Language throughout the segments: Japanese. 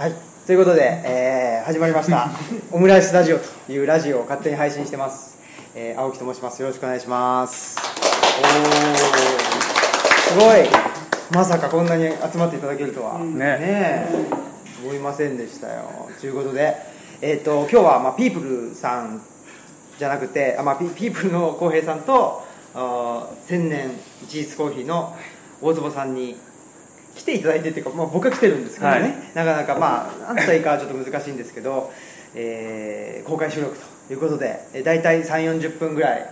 はい、ということで、えー始まりました。オムライスラジオというラジオを勝手に配信してます、えー青木と申します。よろしくお願いします。おー。すごい。まさかこんなに集まっていただけるとは、ね。え。思いませんでしたよ。ということで、えー、と今日は、まあ、ピープルさんじゃなくてあ、まあ、ピピープルの浩平さんとあー千年チーズコーヒーの大坪さんに来ていただいてっていうか、まあ、僕は来てるんですけどね、はい。なかなかまあ何と言ったらいいかはちょっと難しいんですけど、えー公開収録ということでえー大体3 4 0分ぐらい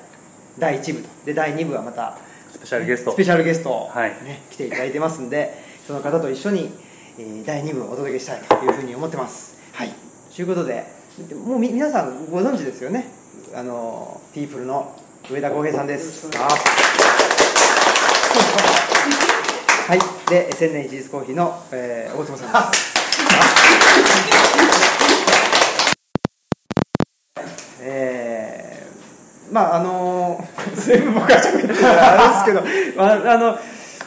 第1部と。で第2部はまたスペシャルゲスト。スペシャルゲストを、はい。ね来ていただいてますんでその方と一緒に、えー第2部をお届けしたいというふうに思ってます。はい。ということでもうみ皆さんご存知ですよね。あのピープルの上田浩平さんです。あ はいで千年一日コーヒーの、えー大坪さんです。えーまああの 全部僕が喋ってるからあれですけど、まあ、あの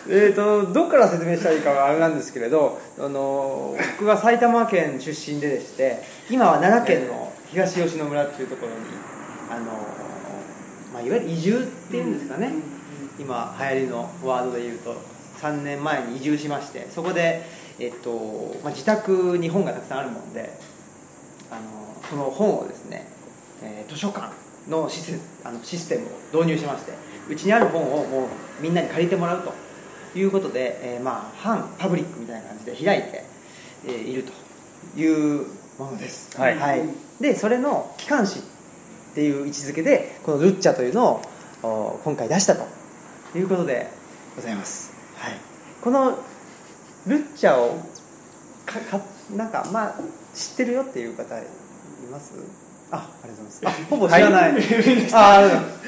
えー、とどっから説明したらいいかはあれなんですけれどあの僕が埼玉県出身ででして今は奈良県の東吉野村っていうところにあの、まあ、いわゆる移住っていうんですかね、今流行りのワードで言うと3年前に移住しましてそこで、えっとまあ、自宅に本がたくさんあるもんであのその本をですね、えー図書館のシスあのシステムを導入しましてうちにある本をもうみんなに借りてもらうということで、えーまあ反パブリックみたいな感じで開いて、えーいるというものです、はい。でそれの機関誌っていう位置づけでこのルッチャというのをお今回出したということでございます、はい、このルッチャをかかなんかまあ知ってるよっていう方います？あありがとうございます。あほぼ知らない、あありがとうございます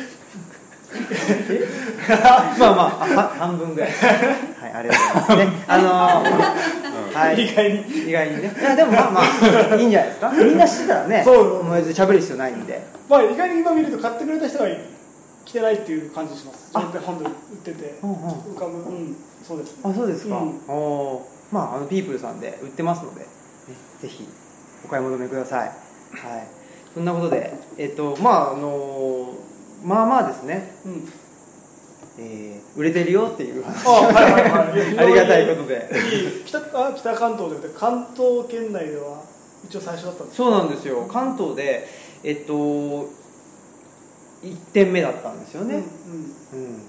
え？まあまああは半分ぐらい。はいありがとうございます。ねあのー はい。意外に。意外にね。いやでもまあまあいいんじゃないですか？みんな知ってたらねそう。別に喋る必要ないんで。まあ意外に今見ると買ってくれた人が来てないっていう感じします。自分で本で売ってて。うんうん。浮かぶうんそうですね。あそうですか、うん。おー。まああのピープルさんで売ってますので、ね、ぜひお買い求めください。はい。そんなことでえっとまああのまあまあですね、うん。えー売れてるよっていう話。あはいはいはい。ありがたいことで。北あ北関東じゃなくて関東圏内では一応最初だったんですそうなんですよ。関東でえっと1点目だったんですよね、うんうん。うん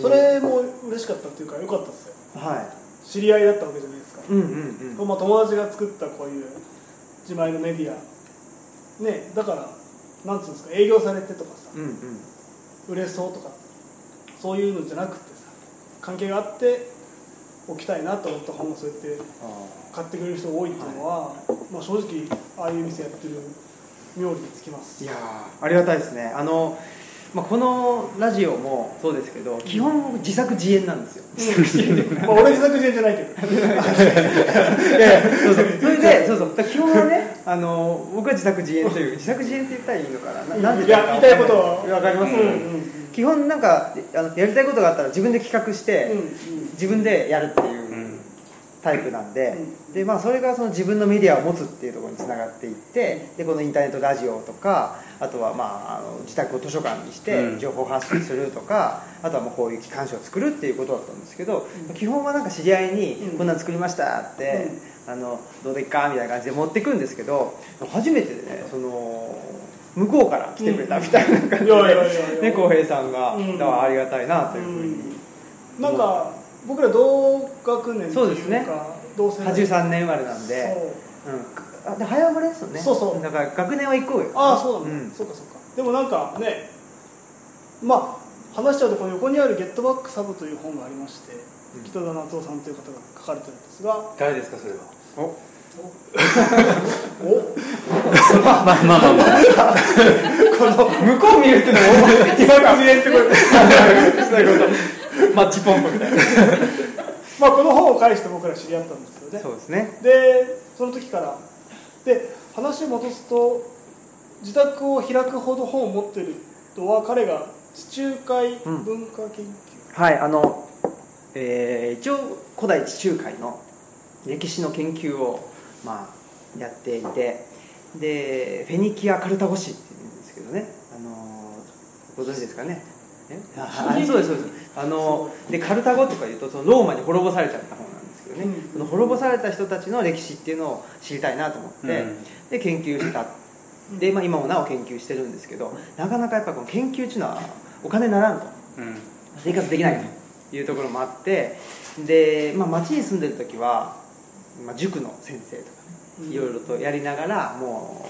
それも嬉しかったっていうか良かったですよ。は知り合いだったわけじゃないですか。いうんうんうん。まあ、友達が作ったこういう自前のメディア。ねだからなんつうんですか営業されてとかさうんうん。売れそうとかそういうのじゃなくてさ関係があって置きたいなと思った本をそうやってあ買ってくれる人が多いっていうのは、まあ、正直ああいう店やってる妙につきます。ーいやーありがたいですね。あの、まあ、このラジオもそうですけど基本自作自演なんですよ。まあ、俺自作自演じゃないけど。そうそう。それでそうそう。基本はねあの僕は自作自演という自作自演って言ったらいいのかな。ななんでいや言いたいこと。はわかります、うん。うん基本なんかあのやりたいことがあったら自分で企画して、うんうん。自分でやるっていうタイプなんで,、でまあ、それがその自分のメディアを持つっていうところにつながっていってでこのインターネットラジオとかあとは、まあ、あの自宅を図書館にしてうん。情報発信するとか、あとはもうこういう機関誌を作るっていうことだったんですけど、基本はなんか知り合いにうん「こんなん作りました」って、あのどうでっか？みたいな感じで持ってくんですけど初めてでねその向こうから来てくれたみたいな感じで浩平さんが、うん。だからありがたいなというふうに。なんか僕ら同学年ってそうですね。いうか同世代。83年生まれなんで。うん、あで早生まれですよね。そうそう。だから学年は行こうよ。ああそうなん。だ、うんそうかそうか。でもなんかねまあ話しちゃうとこの横にある「ゲットバックサブ」という本がありまして、うん。北田夏夫さんという方が書かれてるんですが。誰ですかそれは？お？お？まあまあまあまあ。向こう見るってのも自作自演ってことそういうことマッチポンプみたいな。まあこの本を介して僕ら知り合ったんですよね。そうですね。でその時からで話を戻すと自宅を開くほど本を持ってるのは彼が地中海文化研究、はいあの、えー一応古代地中海の歴史の研究をまあやっていてでフェニキア・カルタゴ市っていうんですけどね。あのご存知ですかね？え？そうですそうです。あのでカルタゴとかいうとそのローマに滅ぼされちゃった方なんですけどね、うん。その滅ぼされた人たちの歴史っていうのを知りたいなと思って、うん。で研究した。で、まあ、今もなお研究してるんですけどなかなかやっぱこの研究っていうのはお金にならんと。うん。生活できないというところもあってで、まあ、町に住んでる時は、まあ、塾の先生とかうん。ねいろいろとやりながらも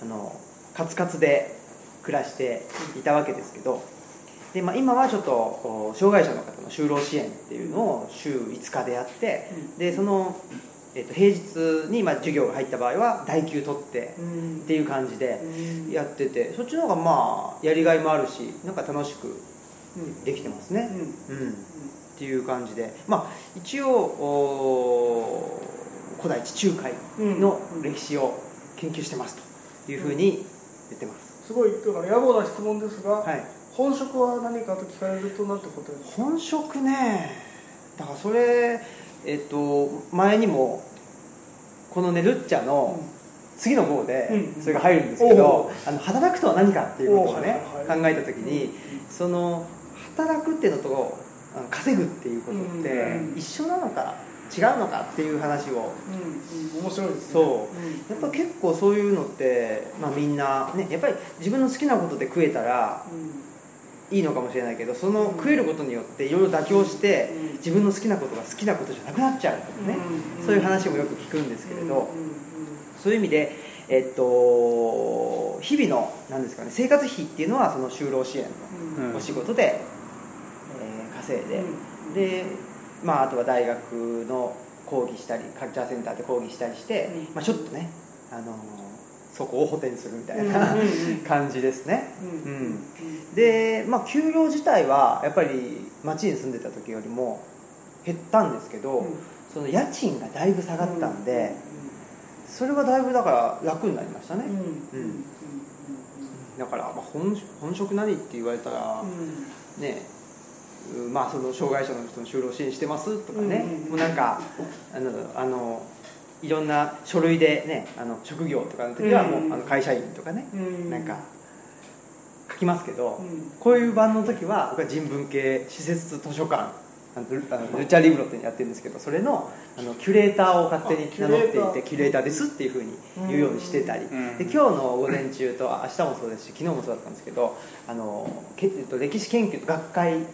うあのカツカツで暮らしていたわけですけどで、まあ、今はちょっと障害者の方の就労支援っていうのを週5日でやってでその、えっと平日にまあ授業が入った場合は代休取ってうん。っていう感じでうん。やっててそっちの方がまあやりがいもあるしなんか楽しくうん。できてますね、うん。うん、っていう感じで、まあ、一応お古代地中海の歴史を研究してますというふうに言ってます、すごいだから野暮な質問ですが、はい、本職は何かと聞かれるとなんて答えます本職ねだからそれえっと前にもこのねルッチャの次の号でうん。それが入るんですけおど、あの働くとは何かっていうことをねおはい考えた時にその働くっていうのとあの稼ぐっていうことってうん一緒なのか違うのかっていう話を。うんうん。面白いですね。そう。うん。やっぱ結構そういうのって、まあ、みんなねやっぱり自分の好きなことで食えたらいいのかもしれないけどその食えることによっていろいろ妥協してうん。自分の好きなことが好きなことじゃなくなっちゃうとかね。うんそういう話もよく聞くんですけれどそういう意味で、えっと、日々のなんですか、ね、生活費っていうのはその就労支援うん。のお仕事で、えー稼いで、うん。で、まあ、あとは大学の講義したりカルチャーセンターで講義したりして、うん。まあ、ちょっとね、あのーそこを補填するみたいな、うんうんうん。感じですね、うん。うん。で、まあ、給料自体はやっぱり町に住んでた時よりも減ったんですけど、うん。その家賃がだいぶ下がったんで、それはだいぶだから楽になりましたね、うん。うん。うん。だから、まあ、本本職何って言われたら、うんねうんまあその障害者の人の就労支援してますとかね、うん。うん。もうなんかあのあのいろんな書類でねあの職業とかの時はもう、うんあの会社員とかね、うん。なんか書きますけど、うん。こういう版の時は僕は人文系施設図書館あのルチャリブロってやってるんですけどそれのあのキュレーターを勝手に名乗っていてキュレーター。ですっていうふうに言うようにしてたり、うん。で今日の午前中とあ明日もそうですし昨日もそうだったんですけどあの歴史研究と学会うん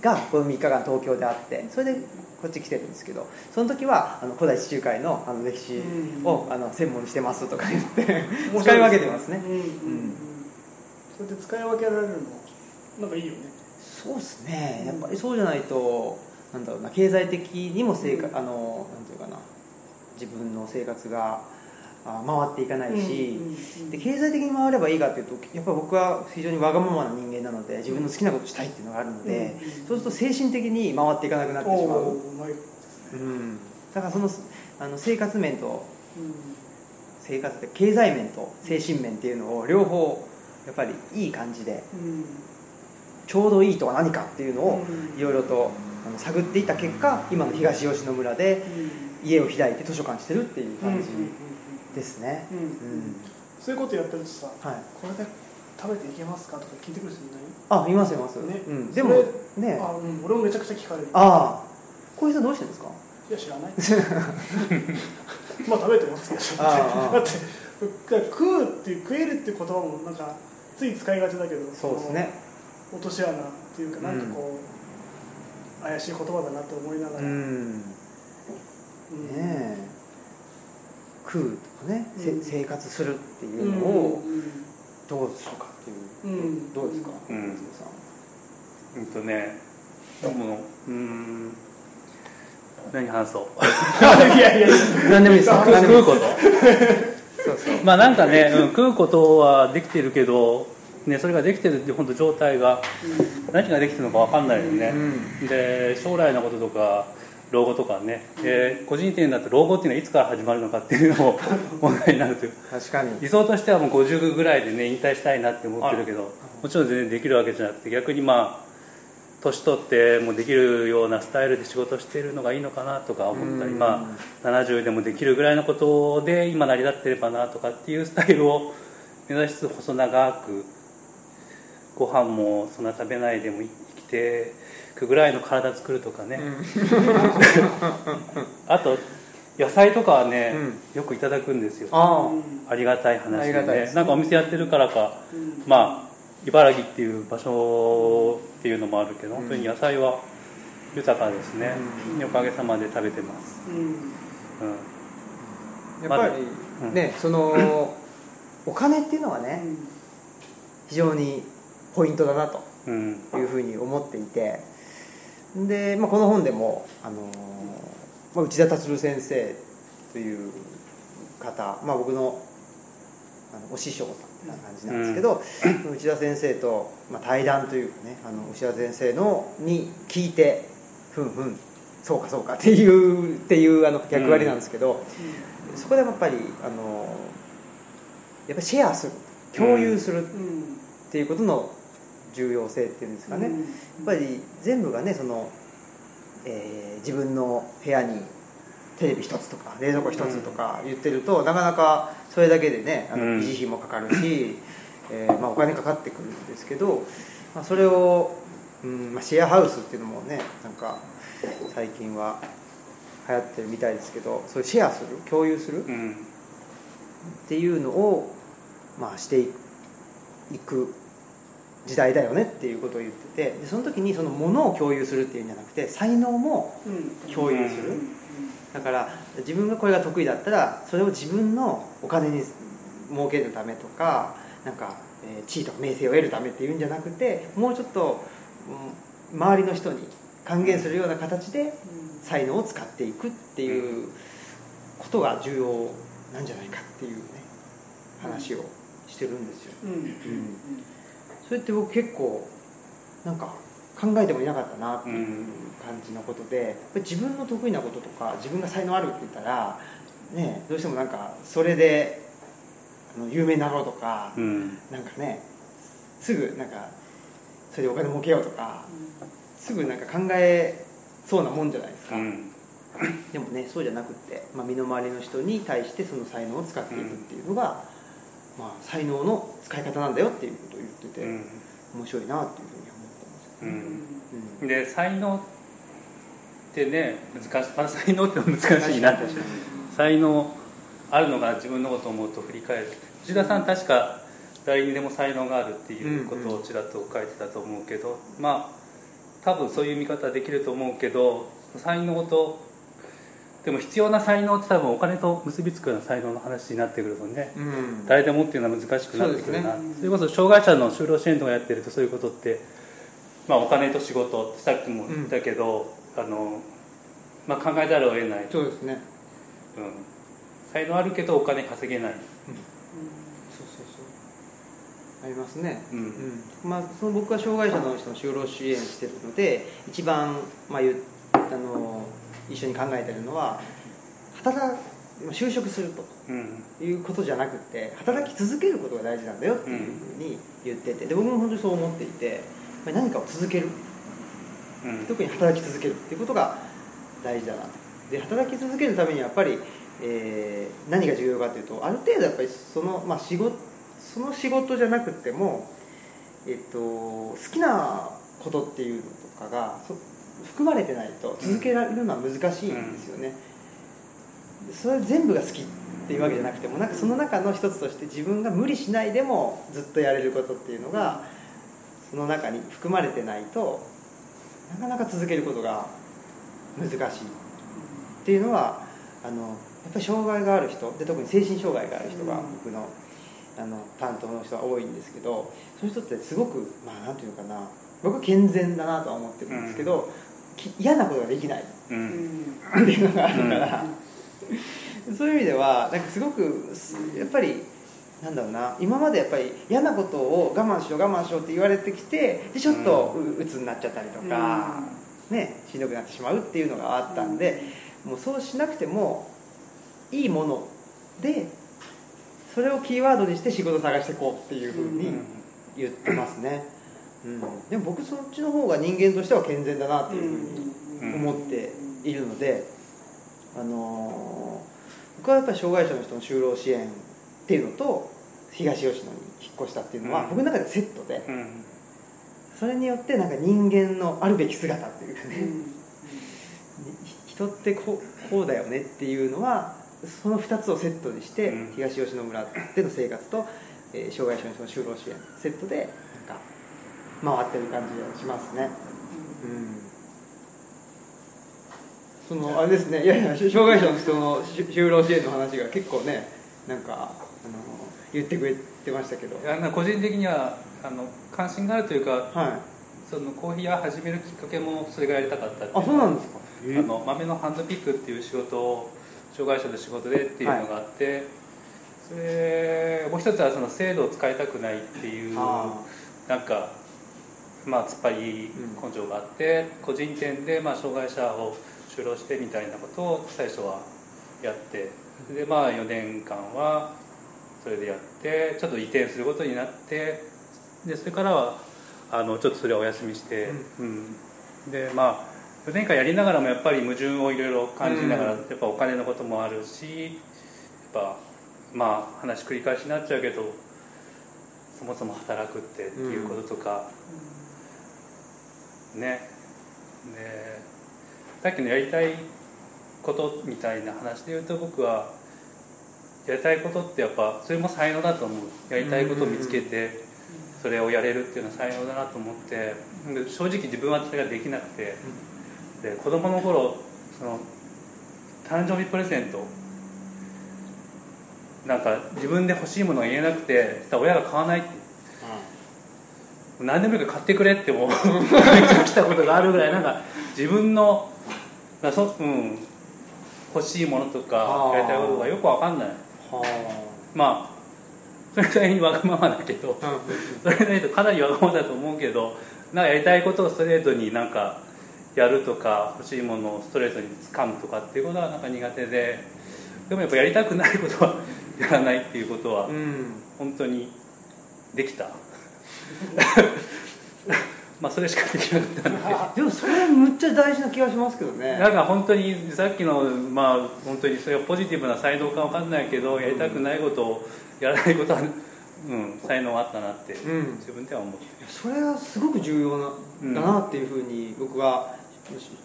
がこの3日間東京であってそれでこっち来てるんですけどその時はあの古代地中海のあの歴史を、あの専門にしてますとか言って使い分けてますね。うんうんうん。それで使い分けられるのなんかいいよね。そうですね。やっぱりそうじゃないとなんだろうな経済的にも生活、あのなんていうかな自分の生活があ回っていかないし、で経済的に回ればいいかというとやっぱり僕は非常にわがままな人間なので自分の好きなことしたいっていうのがあるので、うんそうすると精神的に回っていかなくなってしまう、うん、だからそのあの生活面とうん。生活で経済面と精神面っていうのを両方やっぱりいい感じでうん。ちょうどいいとは何かっていうのをうん。いろいろと探っていった結果今の東吉野村で家を開いて図書館してるっていう感じですね。うん。うん。うんそういうことやってるとさはい。これで食べていけますかとか聞いてくる人いない？あいますいます、ね。うん、でもそねあ、うん、俺もめちゃくちゃ聞かれる。ああ。小平さんどうしてるんですか？いや知らない。まあ食べてますけど。だって食うっていう食えるっていう言葉もなんかつい使いがちだけどそうですね。落とし穴っていうかなんかこう、怪しい言葉だなって思いながら、うん。うん。ねえ食うとかね、せうん。生活するっていううんのうん。をどうしようかっていう、うん。どうですか、うん。さん。うんとねでもう？ーん。何話そう？いやいや何でもいいです。食う。ことそうそう。まあなんかね、うん、食うことはできてるけど、ね、それができてるって本当状態が何ができてるのか分かんないよね、うん。で将来のこととか老後とかね、で個人店だと老後っていうのはいつから始まるのかっていうのも 問題になるという。確かに。理想としてはもう50ぐらいでね引退したいなって思ってるけどもちろん全然できるわけじゃなくて逆にまあ年取ってもできるようなスタイルで仕事しているのがいいのかなとか思ったり、うん。まあ、70でもできるぐらいのことで今成り立ってればなとかっていうスタイルを目指しつつ細長くご飯もそんな食べないでも生きていくぐらいの体作るとかね、あと野菜とかはね、よくいただくんですよ。ああ。りがたい話でね。ねなんかお店やってるからか、まあ茨城っていう場所っていうのもあるけど、本当に野菜は豊かですね、おかげさまで食べてます、やっぱりうん。ねその お金っていうのはね非常にポイントだなとうん。いうふうに思っていてで、まあ、この本でもあの、まあ、内田達先生という方、まあ、僕のあのお師匠さんな感じなんですけど、内田先生と、まあ、対談というかねあの内田先生のに聞いてふんふんそうかそうかっていうっていうあの役割なんですけど、そこでやっぱりあのやっぱりシェアする共有するっていうことの重要性っていうんですかね、やっぱり全部がねその、えー自分の部屋にテレビ一つとか冷蔵庫一つとか言ってると、なかなかそれだけでねあのうん。維持費もかかるし、えーまあ、お金かかってくるんですけど、まあ、それを、うんまあ、シェアハウスっていうのもねなんか最近は流行ってるみたいですけどそういうシェアする共有するうん。っていうのを、まあ、していく時代だよねっていうことを言っててでその時にそのものを共有するっていうんじゃなくて才能も共有する、だから自分がこれが得意だったらそれを自分のお金に儲けるためとかなんか、え地位とか名声を得るためっていうんじゃなくてもうちょっと、周りの人に還元するような形で才能を使っていくっていうことが重要なんじゃないかっていうね話をしてるんですよ、うん。それって僕結構なんか考えてもいなかったなっていう感じのことでやっぱり自分の得意なこととか自分が才能あるって言ったらねどうしてもなんかそれであの有名になろうとかうん。なんかねすぐなんかそれでお金儲けようとかすぐなんか考えそうなもんじゃないですか、うん。でもねそうじゃなくって、まあ、身の回りの人に対してその才能を使っていくっていうのが、まあ、才能の使い方なんだよっていうことを言ってて、うん。面白いなっていうふうに思ってます、うん。で才能ってね難しいまだ才能って難しいな。って才能あるのが自分のことを思うと振り返る。内田さん確か誰にでも才能があるっていうことをちらっと書いてたと思うけど、まあ多分そういう見方できると思うけど才能とでも必要な才能って多分お金と結びつくような才能の話になってくるとね。うん。誰でもっていうのは難しくなってくるな。そうそ,、れこそ障害者の就労支援とかやってるとそういうことって、まあ、お金と仕事ってさっきも言ったけど、あのまあ、考えざるを得ない、そうですね。うん、才能あるけどお金稼げない、そうそうそう。ありますね。うん。うん。まあ、その僕は障害者の人の就労支援してるので一番、まあ、あの一緒に考えてるのは働就職するとうんいうことじゃなくて働き続けることが大事なんだよっていうふうに言っててで僕も本当にそう思っていて何かを続ける。うん。特に働き続けるっていうことが大事だなで働き続けるためにはやっぱり、えー何が重要かというとある程度やっぱりその,、まあ、仕事その仕事じゃなくても、えっと、好きなことっていうのとかがそ含まれてないと続けられるのは難しいんですよね、それ全部が好きっていうわけじゃなくてもなんかその中の一つとして自分が無理しないでもずっとやれることっていうのがその中に含まれてないとなかなか続けることが難しいっていうのはあのやっぱり障害がある人で特に精神障害がある人が僕のあの担当の人は多いんですけどそういう人ってすごくまあなんていうのかな僕は健全だなとは思ってるんですけど、き嫌なことができない。うん。っていうのがあるから、そういう意味ではなんかすごくすやっぱりなんだろうな。今までやっぱり嫌なことを我慢しよう我慢しようって言われてきてでちょっとう鬱になっちゃったりとか、ね、しんどくなってしまうっていうのがあったんで、もうそうしなくてもいいものでそれをキーワードにして仕事探していこうっていうふうに言ってますね、うん、でも僕そっちの方が人間としては健全だなっていうふうにうん。思っているので、あのー僕はやっぱり障害者の人の就労支援っていうのと東吉野に引っ越したっていうのは、うん。僕の中でセットでうん。それによってなんか人間のあるべき姿っていうかね、うん。人ってこうこうだよねっていうのはその2つをセットにして、うん。東吉野村での生活と、えー障害者の人の就労支援セットで回ってる感じがしますね。うん。そのあれですね。いやいや障害者の人の就就労支援の話が結構ねなんかあの言ってくれてましたけど。いやなんか個人的にはあの関心があるというかはい。そのコーヒー屋始めるきっかけもそれがやりたかったっていあそうなんですか？あの豆のハンドピックっていう仕事を障害者の仕事でっていうのがあって、それもう一つはその制度を使いたくないっていうあなんかまあ突っ張り根性があって、個人店でまあ障害者を就労してみたいなことを最初はやってでまあ4年間はそれでやってちょっと移転することになってでそれからはあのちょっとそれはお休みして、うん。でまあ4年間やりながらもやっぱり矛盾をいろいろ感じながら、うん。やっぱお金のこともあるしやっぱまあ話繰り返しになっちゃうけどそもそも働くってっていうこととか、ね。でさっきのやりたいことみたいな話で言うと僕はやりたいことってやっぱそれも才能だと思う。やりたいことを見つけてそれをやれるっていうのは才能だなと思ってで正直自分はそれができなくてで子供の頃その誕生日プレゼントなんか自分で欲しいものが言えなくて親が買わないって何でもいいから買ってくれってもう。来たことがあるぐらいなんか自分のだそ、うん、欲しいものとかやりたいことがよくわかんない。はまあそれぐらいにわがままだけどあ、それなりとかなりわがままだと思うけどなんかやりたいことをストレートになんかやるとか欲しいものをストレートに掴むとかっていうことはなんか苦手で。でもやっぱやりたくないことはやらないっていうことはうん。本当にできた まあそれしかできなかったんででもそれむっちゃ大事な気がしますけどね。なんか本当にさっきのまあ本当にそれはポジティブな才能かわかんないけどやりたくないことをやらないことは、うん、才能あったなってうん。自分では思ってそれはすごく重要な、うん。だなっていうふうに僕は、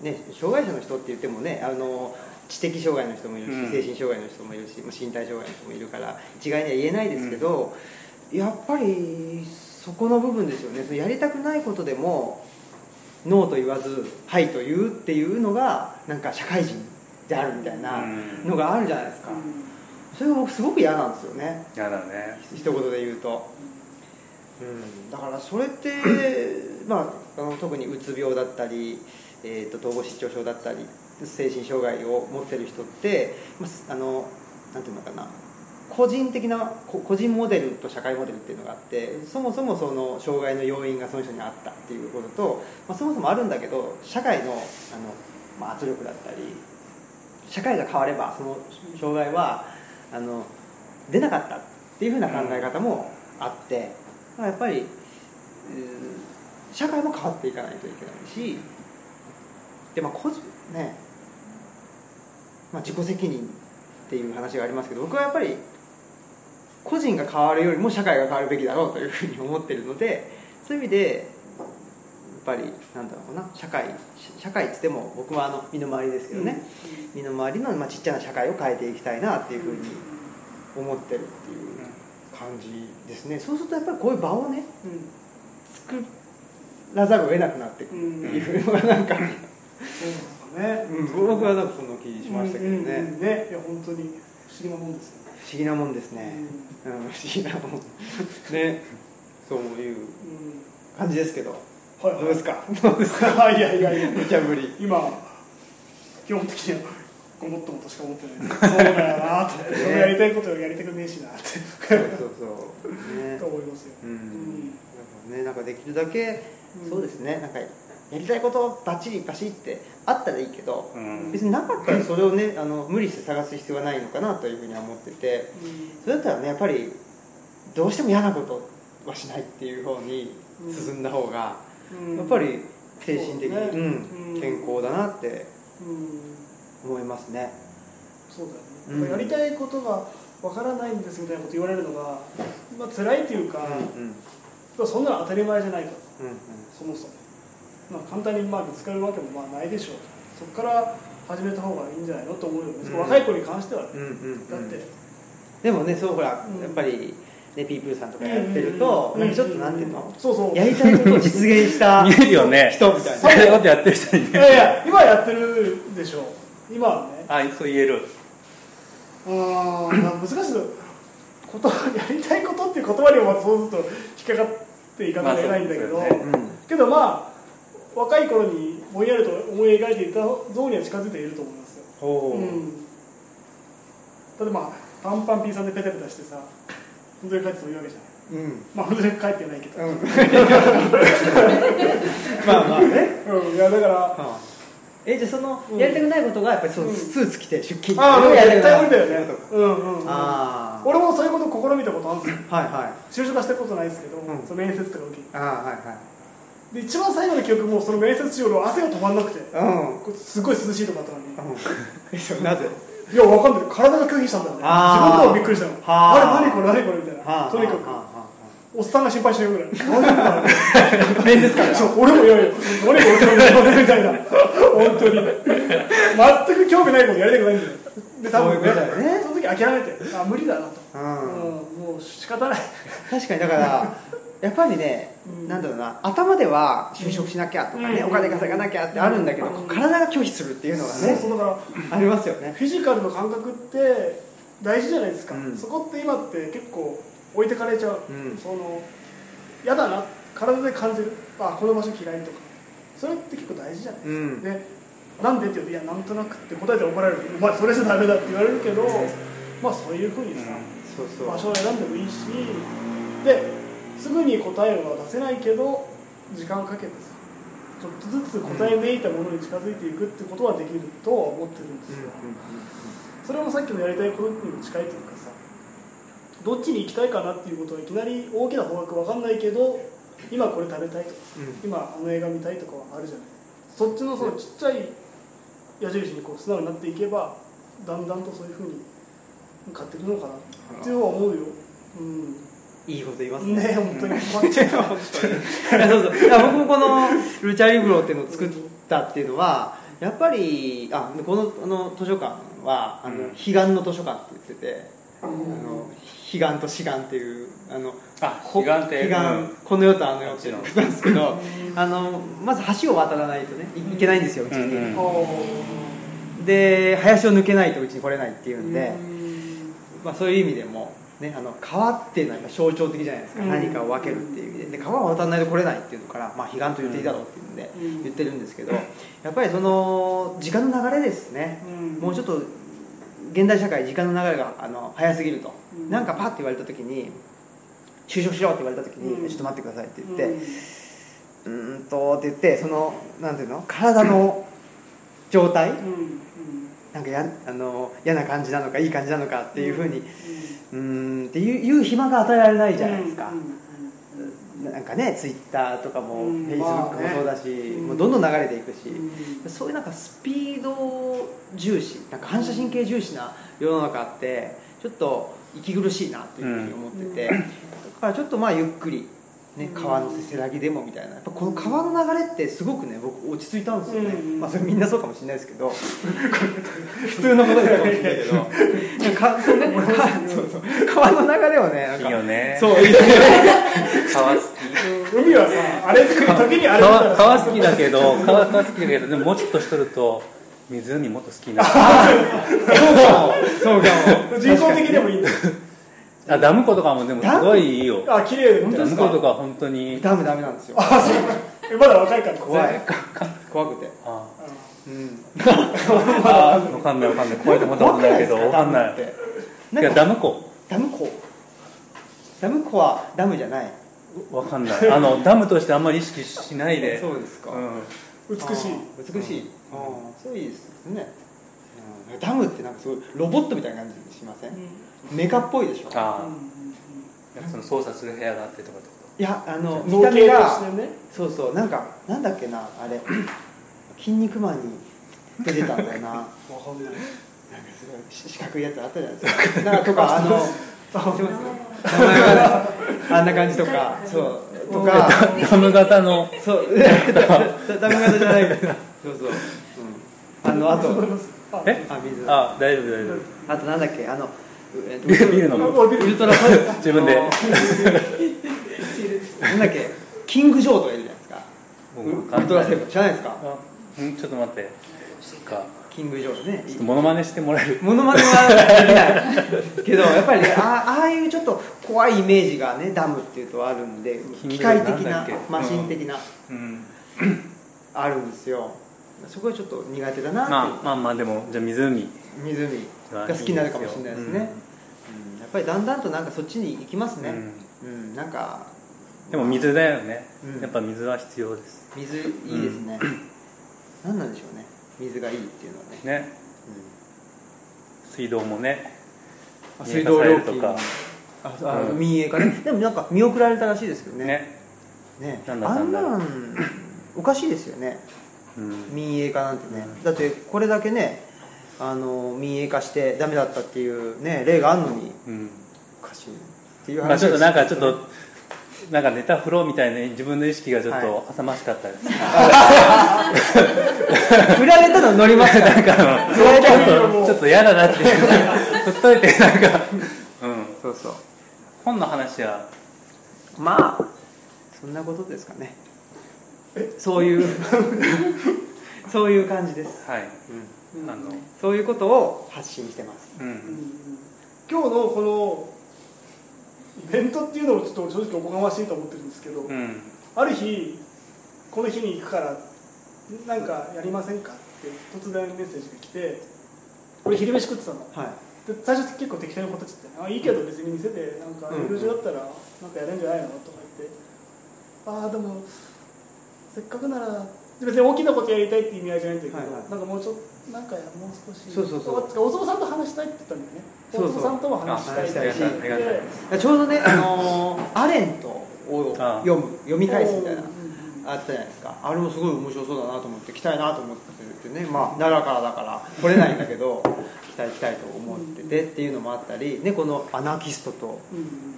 ね、障害者の人って言ってもねあの知的障害の人もいるし、うん。精神障害の人もいるしまあ身体障害の人もいるから一概には言えないですけど、やっぱりそこの部分ですよね。そのやりたくないことでもノーと言わず「はい」と言うっていうのがなんか社会人であるみたいなのがあるじゃないですか、それが僕すごく嫌なんですよね。嫌だね。一言で言うと、うん、だからそれって、まあ、あの特にうつ病だったり、えー、と統合失調症だったり精神障害を持ってる人って、まあ、あのなんていうのかな個人的な個人モデルと社会モデルっていうのがあってそもそもその障害の要因がその人にあったっていうことと、まあ、そもそもあるんだけど社会のあの、まあ、圧力だったり社会が変わればその障害はあの出なかったっていうふうな考え方もあって、まあやっぱり、社会も変わっていかないといけないしで、まあ個人ねまあ、自己責任っていう話がありますけど僕はやっぱり個人が変わるよりも社会が変わるべきだろうというふうに思ってるのでそういう意味でやっぱりなんだろうな社会社会っつっても僕はあの身の回りですけどね、身の回りの、まあ、ちっちゃな社会を変えていきたいなっていうふうに思ってるっていう感じですね。そうするとやっぱりこういう場をね作らざるを得なくなってくるっていうのがなんか、そうなんですかね。うん、僕はなんかそんな気しましたけどね、うんうんうんねいや本当に不思議なもんですよ。ね不思議なもんですね、うん、不思議なもん。ね。そういう。うん。感じですけど。はいどうですかどうですか？いやいやいや。無茶ぶり。今基本的にはごもっともとしか思ってない。そうだよなとそれやりたいことをやりたくねえしなって。そうそうそう。ね。と 思いますよ。ううん。んなんかねなんかできるだけ、うん。そうですね。なんかやりたいことバチリバシってあったらいいけど、うん。別になかったらそれをねあの無理して探す必要はないのかなというふうには思っててそれだったらねやっぱりどうしても嫌なことはしないっていう方に進んだ方が、うん。やっぱり精神的に、そうんうん。健康だなってうん。思いますね。そうだよね、うん。やりたいことがわからないんですみたいなこと言われるのが、まあ辛いというか、うんうん。そんなの当たり前じゃないからうんうん。そもそも、まあ、簡単にまあぶつかるわけもまあないでしょうそこから始めた方がいいんじゃないのと思うよね、うん。若い子に関してはね、うんうんだって、でもねそうほら、うん。やっぱりねピープルさんとかやってると、なんかちょっとなんていうの、そうそう。やりたいことを実現した 見えるよね。人みたいな。そういうことやってる人にい。やいや今やってるでしょう。今はね。あそう言える。あ難しいのことやりたいことっていう言葉にもそうすると引っかかっていかなきゃいけないんだけど、けどまあ若い頃にぼんやりと思い描いていたゾーンには近づいていると思いますよ。ほう、うん、例えば短パン P さんでペタペタしてさ本当に帰ってそういうわけじゃない。うん。まあ本当に帰ってないけど、うん。まあまあね、うん、いやだからえじゃあその、うん。やりたくないことがやっぱりそう、うん。スーツ着て出勤ああもうやり絶たくない対無理だよね。うんうん、うん、ああ。俺もそういうこと試みたことあるんですよ。はいはい。就職はしたことないですけど、うん。その面接とか受けああはいはいで一番最後の記憶もその面接中俺汗が止まんなくて。うん。すごい涼しいとこあったのに。うん。なぜ？いやわかんない。体が拒否したんだよね。自分でもびっくりしたの。はあ。あれ何これ何これみたいな。はあとにかくおっさんが心配してるぐらい。面接官そう俺もいやいや何これみたいな本当に。全く興味ないことやりたくないんだよ。で多分ね。その時諦めてあ無理だなと、うん。うん、もう仕方ない。確かにだからやっぱりね、うん。なんだろうな頭では就職しなきゃとかね、うん。お金稼がなきゃってあるんだけど、うん。体が拒否するっていうのがそうねそうだからありますよね。フィジカルの感覚って大事じゃないですか、うん。そこって今って結構置いてかれちゃう、うん。その嫌だな体で感じる。あこの場所嫌いとか。それって結構大事じゃないですか、うん。でなんでって言うといやなんとなくって答えて怒られる。お前それじゃダメだって言われるけど、まあそういうふうにさ、そうそう。場所を選んでもいいし。ですぐに答えは出せないけど時間かけてさちょっとずつ答えめいたものに近づいていくってことはできるとは思ってるんですよ、それもさっきのやりたいことにも近いというかさどっちに行きたいかなっていうことはいきなり大きな方角わかんないけど今これ食べたいとか今あの映画見たいとかはあるじゃない。そっちのそのちっちゃい矢印にこう素直になっていけばだんだんとそういうふうに向かっていくのかなっていうのは思うよ、うん、いいこと言いますね。ね本当に困っちゃう。い やそうそう。いや僕もこのルチャリブロっていうのを作ったっていうのはやっぱりあこのあの図書館はあの、うん。彼岸の図書館って言ってて、あの彼岸と志願っていうあのあほ彼岸って彼岸うん。この世とあの世っていうことなんですけどあのまず橋を渡らないとねいいけないんですようちに、うんうんおで林を抜けないとうちに来れないっていうんで、うん。まあ、そういう意味でも、ね、あの川っていうのはやっぱ象徴的じゃないですか、うん。何かを分けるっていう意味で。で川を渡らないと来れないっていうのから、まあ、彼岸と言っていいだろうっていうんでうん。言ってるんですけどやっぱりその時間の流れですね、うん。もうちょっと現代社会時間の流れがあの早すぎると、うん。なんかパッて言われた時に就職しろって言われた時に、うん。ちょっと待ってくださいって言って、うん。うーんとって言ってそのなんていうの？体の状態？なんかやあの嫌な感じなのかいい感じなのかっていうふうにううーんっていう暇が与えられないじゃないですか、なんかねツイッターとかも、うん。フェイスブックもそうだし、うん。もうどんどん流れていくし、うん。そういうなんかスピード重視なんか反射神経重視な世の中ってちょっと息苦しいなというふうに思ってて、うん。だからちょっとまあゆっくり、ね、うん川のせせらぎでもみたいな。やっぱこの川の流れってすごくね僕落ち着いたんですよね、うんまあそれみんなそうかもしれないですけど。普通のこと言うかもしれないけど。そうねかそうそう。川の流れをねいか。いよね。そう。いいね川好き。海はさあれ作る時にあれだ川川好きだけど川川好きだけどでももうちょっとしとると湖もっと好きにな。るそうかも。人工的でもいいんだ。よあダム湖とかもでもすごいいいよ。あ綺麗本当ですかム湖とか本当に。ダムダメなんですよ。あそう。えまだ若いから怖い。怖くて。あうん。あ分かんない分かんない。こうやって思ったことないけど分かんない。って。いやダム湖。ダム湖。ダム湖はダムじゃない。分かんない。あの ダムとしてあんまり意識しないで。そうですか、うん。美しい。美しい、あーそういいですね、うん。ダムってなんかすごいロボットみたいな感じしません、メカっぽいでしょ。あなんかその操作する部屋があってとかってこいやあの見た目がね。そうそうなんかなんだっけなあれ。筋肉マンに出てたんだよな。なんかわかんない。すごいし四角いやつあったじゃないですか。なんかとかあのあんな感じとか。そう。とかとダム型の。そう。ダメ型。じゃない。けどそうそう、うん、あのあと。えあ水。ああ大丈夫大丈夫。となんだっけあのえっとビールビール飲むあビールウルトラファイ自分で。なんだっけ？キングジョーとかいるじゃないですか。僕ウルトラセブン知らないですか？んちょっと待って。そっか。キングジョーね。ちょっとモノマネしてもらえる。モノマネはできないけどやっぱりねあああいうちょっと怖いイメージがねダムっていうとあるんで機械的なマシン的な、うん。あるんですよ。そこはちょっと苦手だなまあまあまあでもじゃあ湖。湖が好きになるかもしれないですね。うんぱりだんだんとなんかそっちに行きますね。うん、なんか。でも水だよね、うん。やっぱ水は必要です。水いいですね、何なんでしょうね。水がいいっていうのはね、ね。水道もね。あ水道料金。とか。ああ、うん民営化ね。でもなんか見送られたらしいですけどね。ね。ね。なんだあかんだ。んなんおかしいですよね。うん。民営化なんてね。だってこれだけねあの民営化してダメだったっていうね例があるのにうん。おかしいっていうまあちょっとなんかちょっととなんかネタフローみたいな自分の意識がちょっと浅ましかったです、振られたの乗りますか？ら なんかちょっとちょっと嫌だなっていうほっといてなんか。うん。そうそう。本の話は？まあそんなことですかね。そういう そういう感じです、はい。うんあのそういうことを発信してます。うん。今日のこのイベントっていうのもちょっと正直おこがましいと思ってるんですけど、うん。ある日この日に行くからなんかやりませんかって突然メッセージが来て俺昼飯食ってたの。はい。で最初結構適当に答えちゃって「あいいけど別に店でなんかうん。営業中だったらなんかやれんじゃないの?」とか言って「ああでもせっかくなら別に大きなことやりたいって意味合いじゃないんだけど、はいはい。なんかもうちょっとなんかもう少し。そうそうそう。おお相撲さんと話したいって言ったんだよね。そうそう。お相撲さんとも話したいしちょうどね、あのーアレントをあ読む読み返すみたいなうんあったじゃないですか。あれもすごい面白そうだなと思って来たいなと思っててねまあ奈良からだから来れないんだけど来たい来たいと思っててっていうのもあったり、ね、このアナキストと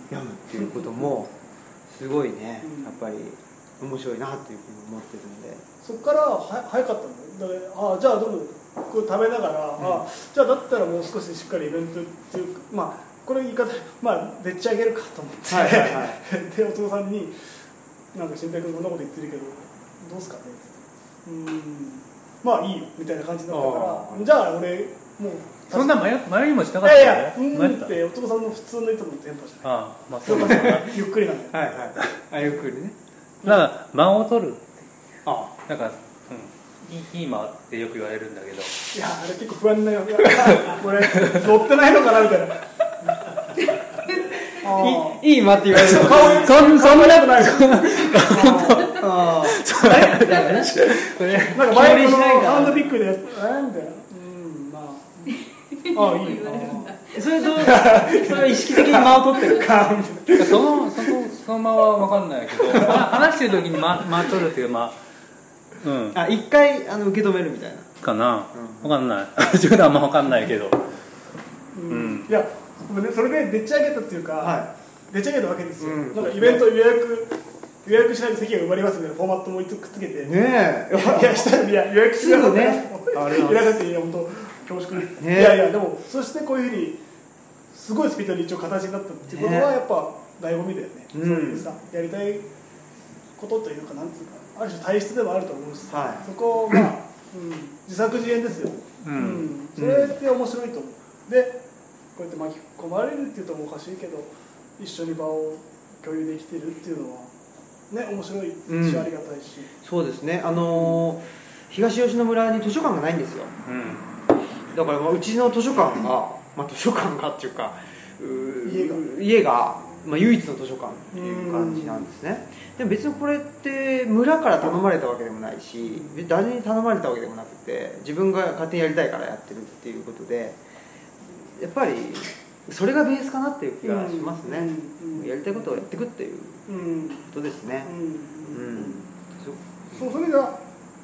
読むっていうこともすごいねうんやっぱり面白いなっていうふうに思ってるんで。そこからは早かったんだよだからあじゃあどうもこう食べながら、あじゃあだったらもう少ししっかりイベントっていうかまあこれ言い方まあでっち上げるかと思って、はいはいは でお父さんに「なんか新平君こんなこと言ってるけどどうすかね?」うーん。まあいいよみたいな感じだったからあじゃあ俺もうそんな迷迷いもしなかいったやいやう迷っーんった。てお父さんの普通のいつものテンポじゃない。ああまあそうなんだなゆっくりなんだよ。はいはい。あゆっくりね。だから間を取る。あ。なんか、ういいいってよく言われるんだけどいやあれ結構不安なよこれ乗ってないのかなみたいないいいい間って言われるそんそんなあーあれみたいなんか前の気乗りしないんだハンドピックでやってあなんだようんまあああいいよそれどうそれ意識的に間を取ってるかそのそのその間は分かんないけど話してる時に間間取るっていう間うん。あ一回あの受け止めるみたいな。かな、う分かんない。自分ではあんま分かんないけど。うん。うん。いやごめんね。それででっち上げたっていうか、はでっち上げたわけですよ、うん。なんかイベント予約予約しないと席が埋まりますみたいなフォーマットもいつくっつけて、いねえ。いやしたらいや予約しなかったらすぐね。あれいなんです。らなくていや本当恐縮です、ねいやいやでもそしてこういうふうにすごいスピードで一応形になったっていうことはねやっぱ醍醐味だよね、うん。そういうさやりたいことというかなんつうかある種体質でもあると思うし、はい。そこをまあ、うん、自作自演ですよ、うん。それって面白いと思う。でこうやって巻き込まれるっていうともおかしいけど一緒に場を共有できてるっていうのはね面白いし、うんありがたいし。そうですね。あのー東吉野村に図書館がないんですよ。うん。だからまあうちの図書館が、まあ、図書館がっていうかう家が。家が、まあ、唯一の図書館っていう感じなんですねでも別にこれって村から頼まれたわけでもないし誰に頼まれたわけでもなくて自分が勝手にやりたいからやってるっていうことでやっぱりそれがベースかなっていう気がしますね、うん。うんやりたいことをやっていくっていううんことですね。うん。うん、そうそういう意味では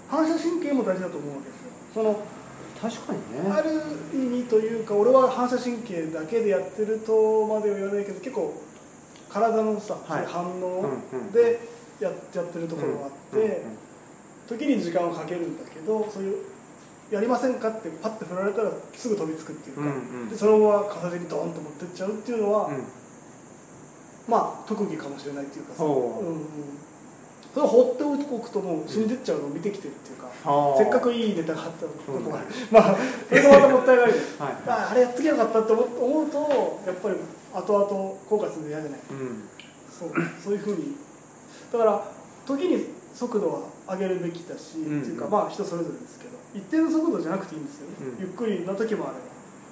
反射神経も大事だと思うわけですよ。その確かにあねる意味というか俺は反射神経だけでやってるとまでは言わないけど結構体のさ、はい。反応うんうんでやっやってるところがあって、うんうん時に時間をかけるんだけどそういうやりませんかってパッて振られたらすぐ飛びつくっていうか、うんうん。でそのまま片手にドーンと持ってっちゃうっていうのは、うん。まあ特技かもしれないっていうかさ、ほう。うんうん、それを放っておくともう死んでっちゃうのを見てきてるっていうか、はあ。せっかくいいネタがあったとこが、まあそれがまたもったいないじゃんはい。ああれやっときゃよかったって思思うとやっぱり後々後悔するの嫌じゃないうん。そうそういうふうにだから時に速度は上げるべきだし、うんっていうかまあ人それぞれですけど一定の速度じゃなくていいんですよ。ね、うん。ゆっくりな時もあれば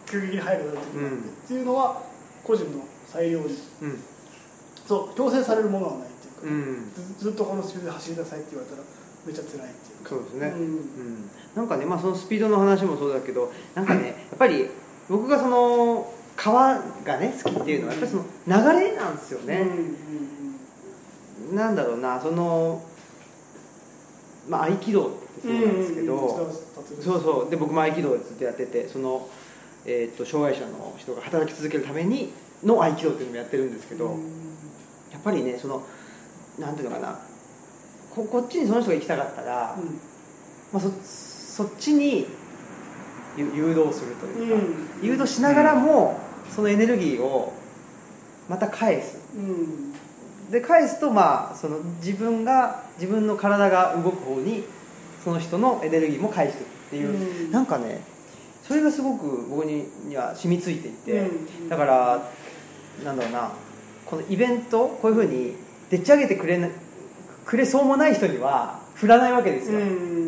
急激に速くなる時もあって、うん。っていうのは個人の裁量にうん。そう強制されるものはないっていうか、うん。ずずっとこのスピードで走りなさいって言われたらめっちゃ辛いっていうか。そうですね、うん。うん。なんかね、まあ、そのスピードの話もそうだけどなんかねやっぱり僕がその川がね好きっていうのはやっぱりその流れなんですよね、うんなんだろうなそのまあ合気道ってそうなんですけど、うんそうそうで僕も合気道をずっとやっててその、えー、と障害者の人が働き続けるためにの合気道っていうのもやってるんですけど、うんやっぱりねそのなんていうのかなここっちにその人が行きたかったら、まあ、そそっちにゆ誘導するというか、うん。誘導しながらもそのエネルギーをまた返す。うん。で返すとまあその自分が自分の体が動く方にその人のエネルギーも返していくっていう、うん。なんかねそれがすごく僕にには染みついていて、うん。だからなんだろうなこのイベントこういうふうにでっち上げてくれなくれそうもない人には振らないわけですよ、うんうん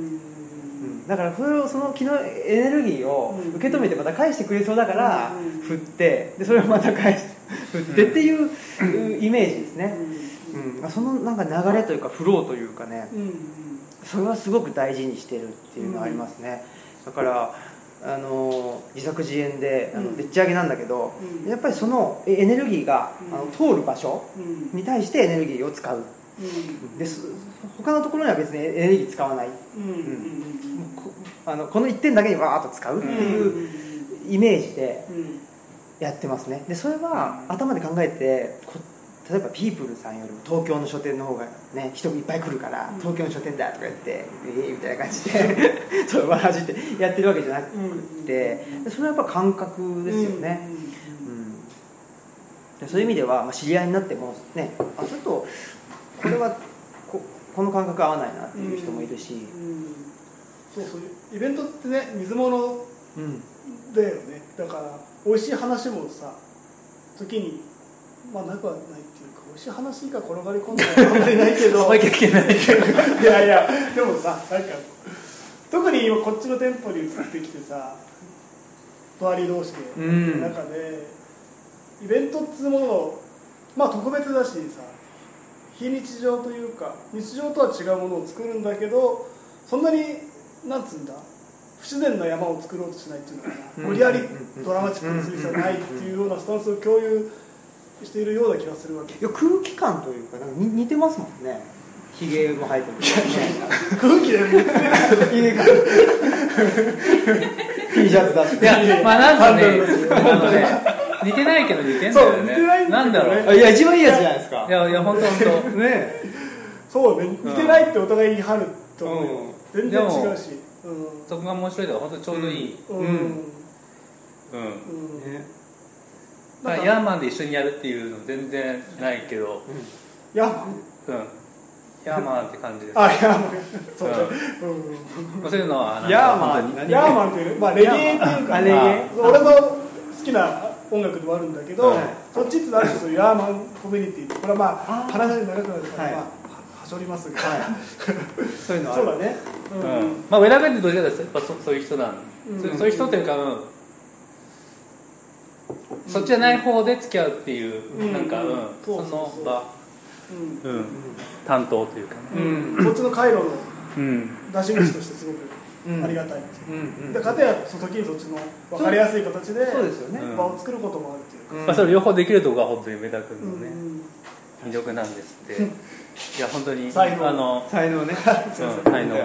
だからそれをその気のエネルギーをうん。受け止めてまた返してくれそうだからうん。振ってでそれをまた返して振ってっていうイメージですね、うん。そのなんか流れというかフローというかね。うん。それはすごく大事にしてるっていうのはありますね、だからあの自作自演であうん。のでっち上げなんだけど、うん。やっぱりそのエネルギーが、うん。あの通る場所うん。に対してエネルギーを使ううん。です。他のところには別にエネルギー使わない。あのこの1点だけにわーっと使うっていうイメージでうん。やってますね。でそれは頭で考えてこ例えばピープルさんよりも東京の書店の方がね人もいっぱい来るからうん。東京の書店だとか言ってええみたいな感じでそうわーってやってるわけじゃなくてでそれはやっぱ感覚ですよね、うん。でそういう意味では、まあ、知り合いになってもねあちょっとこれはここの感覚合わないなっていう人もいるし、うん。そうそうイベントってね水物うん。だよね。だから美味しい話もさ時にまあなくはないっていうか美味しい話が転がり込んだらあんまりないけど。いう経験ないけど。いやいやでもさなんか特に今こっちの店舗に移ってきてさ隣同士でうん。中でイベントっつうもののまあ特別だしさ非日常というか日常とは違うものを作るんだけどそんなになんつうんだ不自然な山を作ろうとしないっていうのかな、うん。無理やりドラマチックにする必要はないっていうようなスタンスを共有しているような気がするわけ。いや空気感というかなんかに似てますもんね。ひげも生えてる 空気で見つめないひげが T シャツだしいやまあなんかねあのね似てないけど似てんだよね。そう似てないんだよね。なんだろう。あいや一番いいやつじゃないですか。いやいや本当本 ねそうね似てないってお互い言い張ると思うん。全然違うし。当そこが面白いのが本当ちょうどいい。うん。うん。うん。うん、うんねまあ、ヤーマンで一緒にやるっていうの全然ないけど。いやうん。ヤーマンって感じです。あヤーマン。そうねう。ん。まあそういうのはなんかヤーマン。本当に。何ヤーマンっていうまあレゲエっていうかあレゲエ。俺の好きな音楽でもあるんだけど、はい。そっちってある種そういうヤーマンコミュニティこれはまあ話が長くなるから、はい。まあはしょりますが、はい。そういうのあるそうだね。ううん。んまあ上田君ってどっちかというとやっぱそそういう人なん、うん。そそういう人というか、うん。そっちじゃない方で付き合うっていう、うん。なんか、うん。その場、うん。うん、担当というかね。うん。そっちの回路のうん。出し口としてすごく。うんありがたいですうんうんで片やその時にそっちの分かりやすい形でそうですよね、うん場を作ることもあるっていうか、うん。まあ、それ両方できるとこが本当に梅田君のね、うん。魅力なんですって。いや本当に才能。あの才能ね。うん 才能。い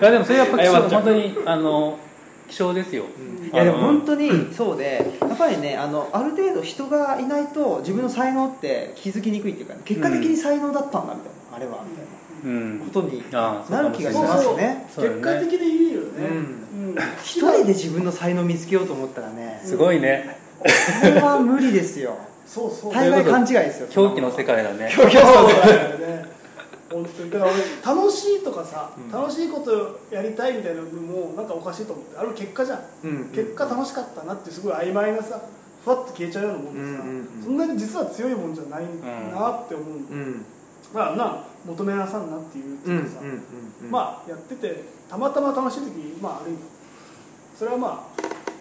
やでもそれやっぱ本当にあの希少ですよ、いやでも本当にそうでやっぱりねあのある程度人がいないと自分の才能って気づきにくいっていうか、結果的に才能だったんだみたいな、あれはみたいな。うんことになる気がしますね。そうだね。結果的でいいよね、うん。うん。一人で自分の才能見つけようと思ったらね。すごいね。これは無理ですよ。そうそう。大概勘違いですよ狂気の世界だね。そうだよね。本当に。だから俺楽しいとかさ、うん。楽しいことやりたいみたいなのもなんかおかしいと思ってあれ結果じゃん、うん結果楽しかったなってすごい曖昧なさふわっと消えちゃうようなもんでさ、そんなに実は強いもんじゃないなって思う、うんまあな求めなさんなっていううんうんってさ、うん。まあやっててたまたま楽しい時まあある意味それはま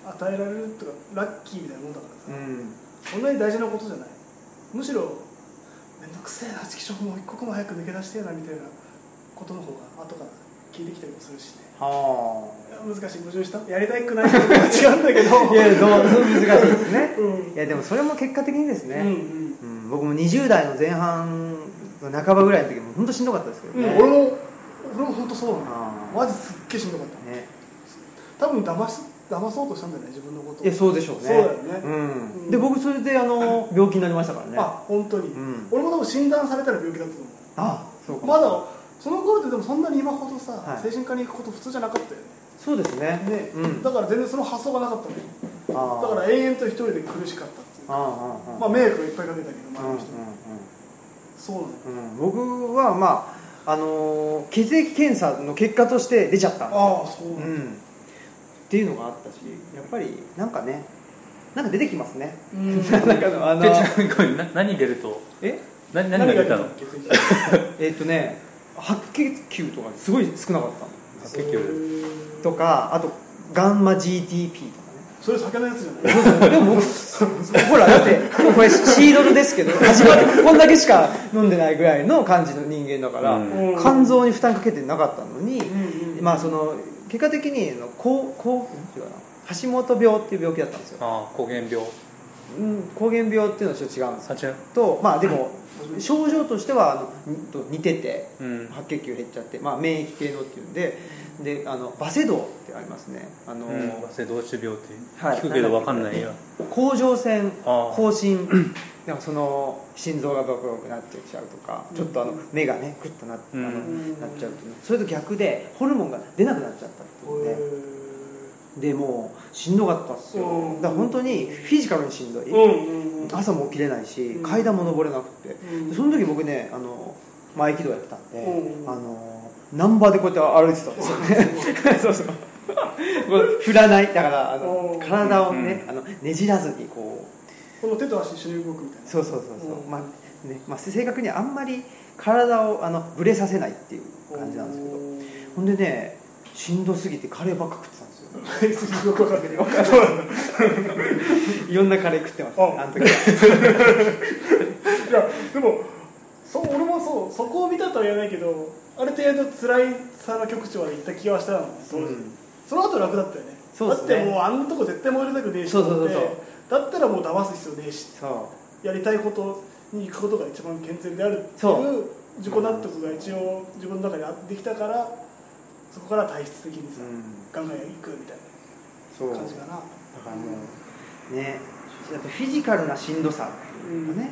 あ与えられるっていうかラッキーみたいなもんだからさ、うん。そんなに大事なことじゃない。むしろ面倒くせえなチキショーもう一刻も早く抜け出してえなみたいなことの方が後から聞いてきたりもするしね。はいや難しい矛盾したやりたくないことは違うんだけど。あいやどう難しい。で すね。うんいやでもそれも結果的にですうんね、うん僕も20代の前半の半ばぐらいの時も本当しんどかったですけどうん、ね、うん、俺も俺も本当そうなのあーマジすっげえしんどかった。ね。多分騙し騙そうとしたんだよね自分のことを。いやそうでしょうね。そうだよね。うん。うん。で僕それであの 病気になりましたからね。あ本当に、うん。俺も多分診断されたら病気だったと思う。あそうか。まだその頃ってでもそんなに今ほどさ、はい。精神科に行くこと普通じゃなかったよね。そうですね。ね、うん。だから全然その発想がなかったのあー。だから延々と一人で苦しかったっていう。かまあ迷惑をいっぱいかけたけど周りの人に、うんそうなんうん。僕はまああのー血液検査の結果として出ちゃったああそうなの、うん。っていうのがあったしやっぱりなんかねなんか出てきますね。何出ると？え？何何が出たの？えっとね白血球とかすごい少なかったの。白血球。とかあとガンマ GTP とそれ酒のやつじゃない。でも僕ほらだってもうこれシードルですけど始まってこんだけしか飲んでないぐらいの感じの人間だから、うん。肝臓に負担かけてなかったのに、うん。うんまあその結果的にあのこうこう橋本病っていう病気だったんですよ、ああ膠原病。うん、膠原病っていうのはちょっと違うんですとまあでも症状としてはあの似ててうん。白血球減っちゃって、まあ、免疫系のっていうんでであのバセドウってありますね。あの、うんバセドウ種病ってはい。聞くけど分かんないや甲状腺ああ。更新 なんかその心臓がバクバクなっちゃうとかちょっとあの目がねグッとな,、うん。あのなっちゃうとねそれと逆でホルモンが出なくなっちゃったっていうねでもうしんどかったっすよ。うん。だから本当にフィジカルにしんどい、うんうんうん。朝も起きれないしうん。階段も登れなくて、うん。でその時僕ねあの前気道やってたんで、うん。あのナンバーでこうやって歩いてたんですよね。そうそう。振らない。だからあのうん。体をね、あのねじらずにこう。この手と足一緒に動くみたいな。そうそうそうそう、うん。まあねまあ、正確にはあんまり体をあのぶれさせないっていう感じなんですけど。ほんでねしんどすぎてカレーばっか食っよくわかんないいろんなカレー食ってました、ね、ああの時は。いやでもそう俺もそうそこを見たとは言わないけどある程度辛いさの極致まで行った気はしたの。ね当時、うん。その後楽だったよね。そうっすね。だってもうあんなとこ絶対燃えるたくねえしだったらもう騙す必要ねえしそやりたいことに行くことが一番健全であるってそいう。自己納得が一応自分の中にできたからそこから体質的にう、さ、うん、ガンガン行くみたいな感じかな。だからもうねやっぱフィジカルなしんどさっていうかね、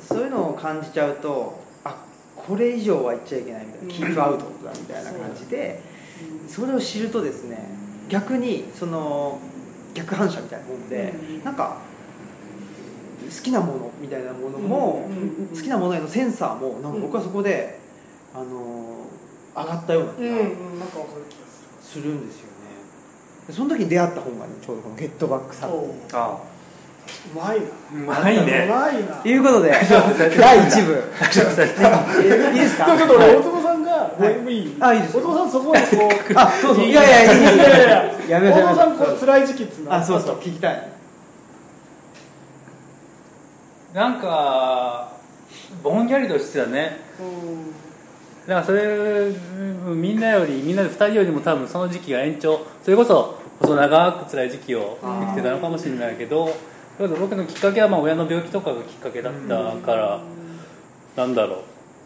そういうのを感じちゃうとあこれ以上は言っちゃいけないみたいな、うん。キープアウトだみたいな感じでそれを知るとですね逆にその逆反射みたいなもんで、うん。なんか好きなものみたいなものも、うん。好きなものへのセンサーもなんか僕はそこで、あの上がったような気がうん、うん、なんかわかる気がすするんですよね。でその時に出会った本がねちょうどこの「ゲットバックるサム」あうまいな。うまいうねまいな。ということで 第1部。えいいですか？ちょっと俺大友さんが、いもうい。いあいいです大友さんそこまでこうあそうそう。いいやいやいやいやいや大友さんこそうう辛い時期っつうの。あそうそう。聞きたい。なんかぼんやりとしてたね。うんだからそれうんみんなよりみんなで2人よりも多分その時期が延長。それこそ細長く辛い時期を生きてたのかもしれないけど僕のきっかけはまあ親の病気とかがきっかけだったから、なんだろう。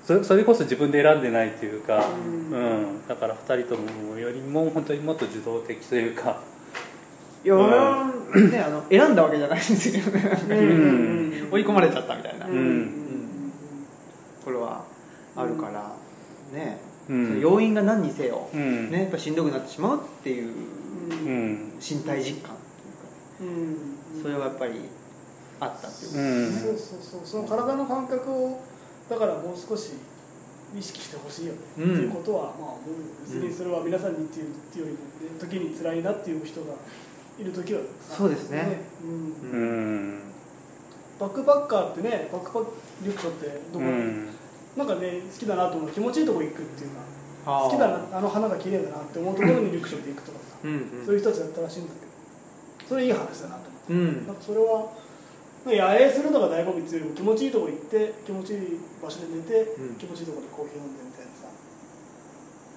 それそれこそ自分で選んでないというか、うん。だから2人ともよりも本当にもっと受動的というか。いや俺はねあの選んだわけじゃないんですよね。ん。追い込まれちゃったみたいな、ううん。ん。これはあるから、ね、うん。要因が何にせよ、うん。ね、やっぱしんどくなってしまうっていううん。身体実感というかうん。それはやっぱりあったっていうか、うんそうそうそう。その体の感覚をだからもう少し意識してほしいよね、うん。っていうことはまあ思うよ別にそれは皆さんにっていうっていうよりも、ね、時に辛いなっていう人がいる時はそうですね。うん。うん。バックパッカーってねバックパックリュックってどこ、うんなんかね好きだなと思う気持ちいいとこ行くっていうか好きだなあの花が綺麗だなって思うところにリュック背負っていくとかさ、うん。そういう人たちだったらしいんだけどそれいい話だなと思って。うん。なんかそれは野営するのが醍醐味っていうよりも気持ちいいとこ行って気持ちいい場所で寝て、うん。気持ちいいとこでコーヒー飲んでみたいなさ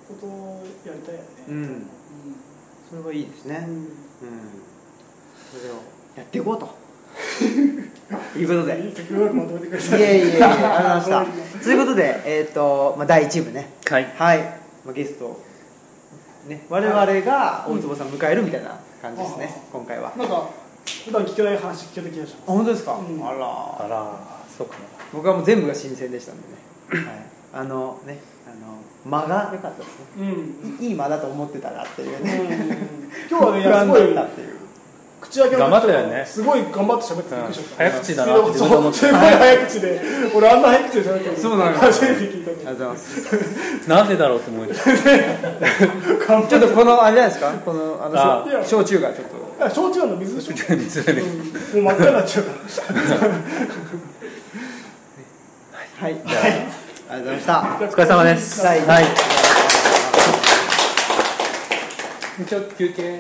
ことをやりたいよねうん。それはいいですね、うん。うん。それをやっていこうと いうことで。いいといえいえいえありがとうございました。ということで、えーとまあ、第1部ね。はい。はい、まあ、ゲスト、ね、我々が大坪さんを迎えるみたいな感じですね、今回は。あなんか普段聞けない話聞けた気がします本当ですか、うん。あら。あら。そうか。な僕はもう全部が新鮮でしたんでね、はい、あのねあの間が良かったですね。うん、いい間だと思ってたらっていううん。ね、今日はねっていう口開け頑張ったよね。すごい頑張って喋ってびっくりしちゃった、うん。早口だなって自分で思ってそうすごい早口で俺あんな早口で喋ってるそうなのよ。初めて聞いたありがとうございますなんでだろうって思いましたちょっとこのあれじゃないですか？このあのあ焼焼酎がちょっと。あ焼酎の水でしょ。水でねうんもう真っ赤になっちゃう。か らはい、じゃあ、ありがとうございました。お疲れ様です。はい。はい。ちょっと休憩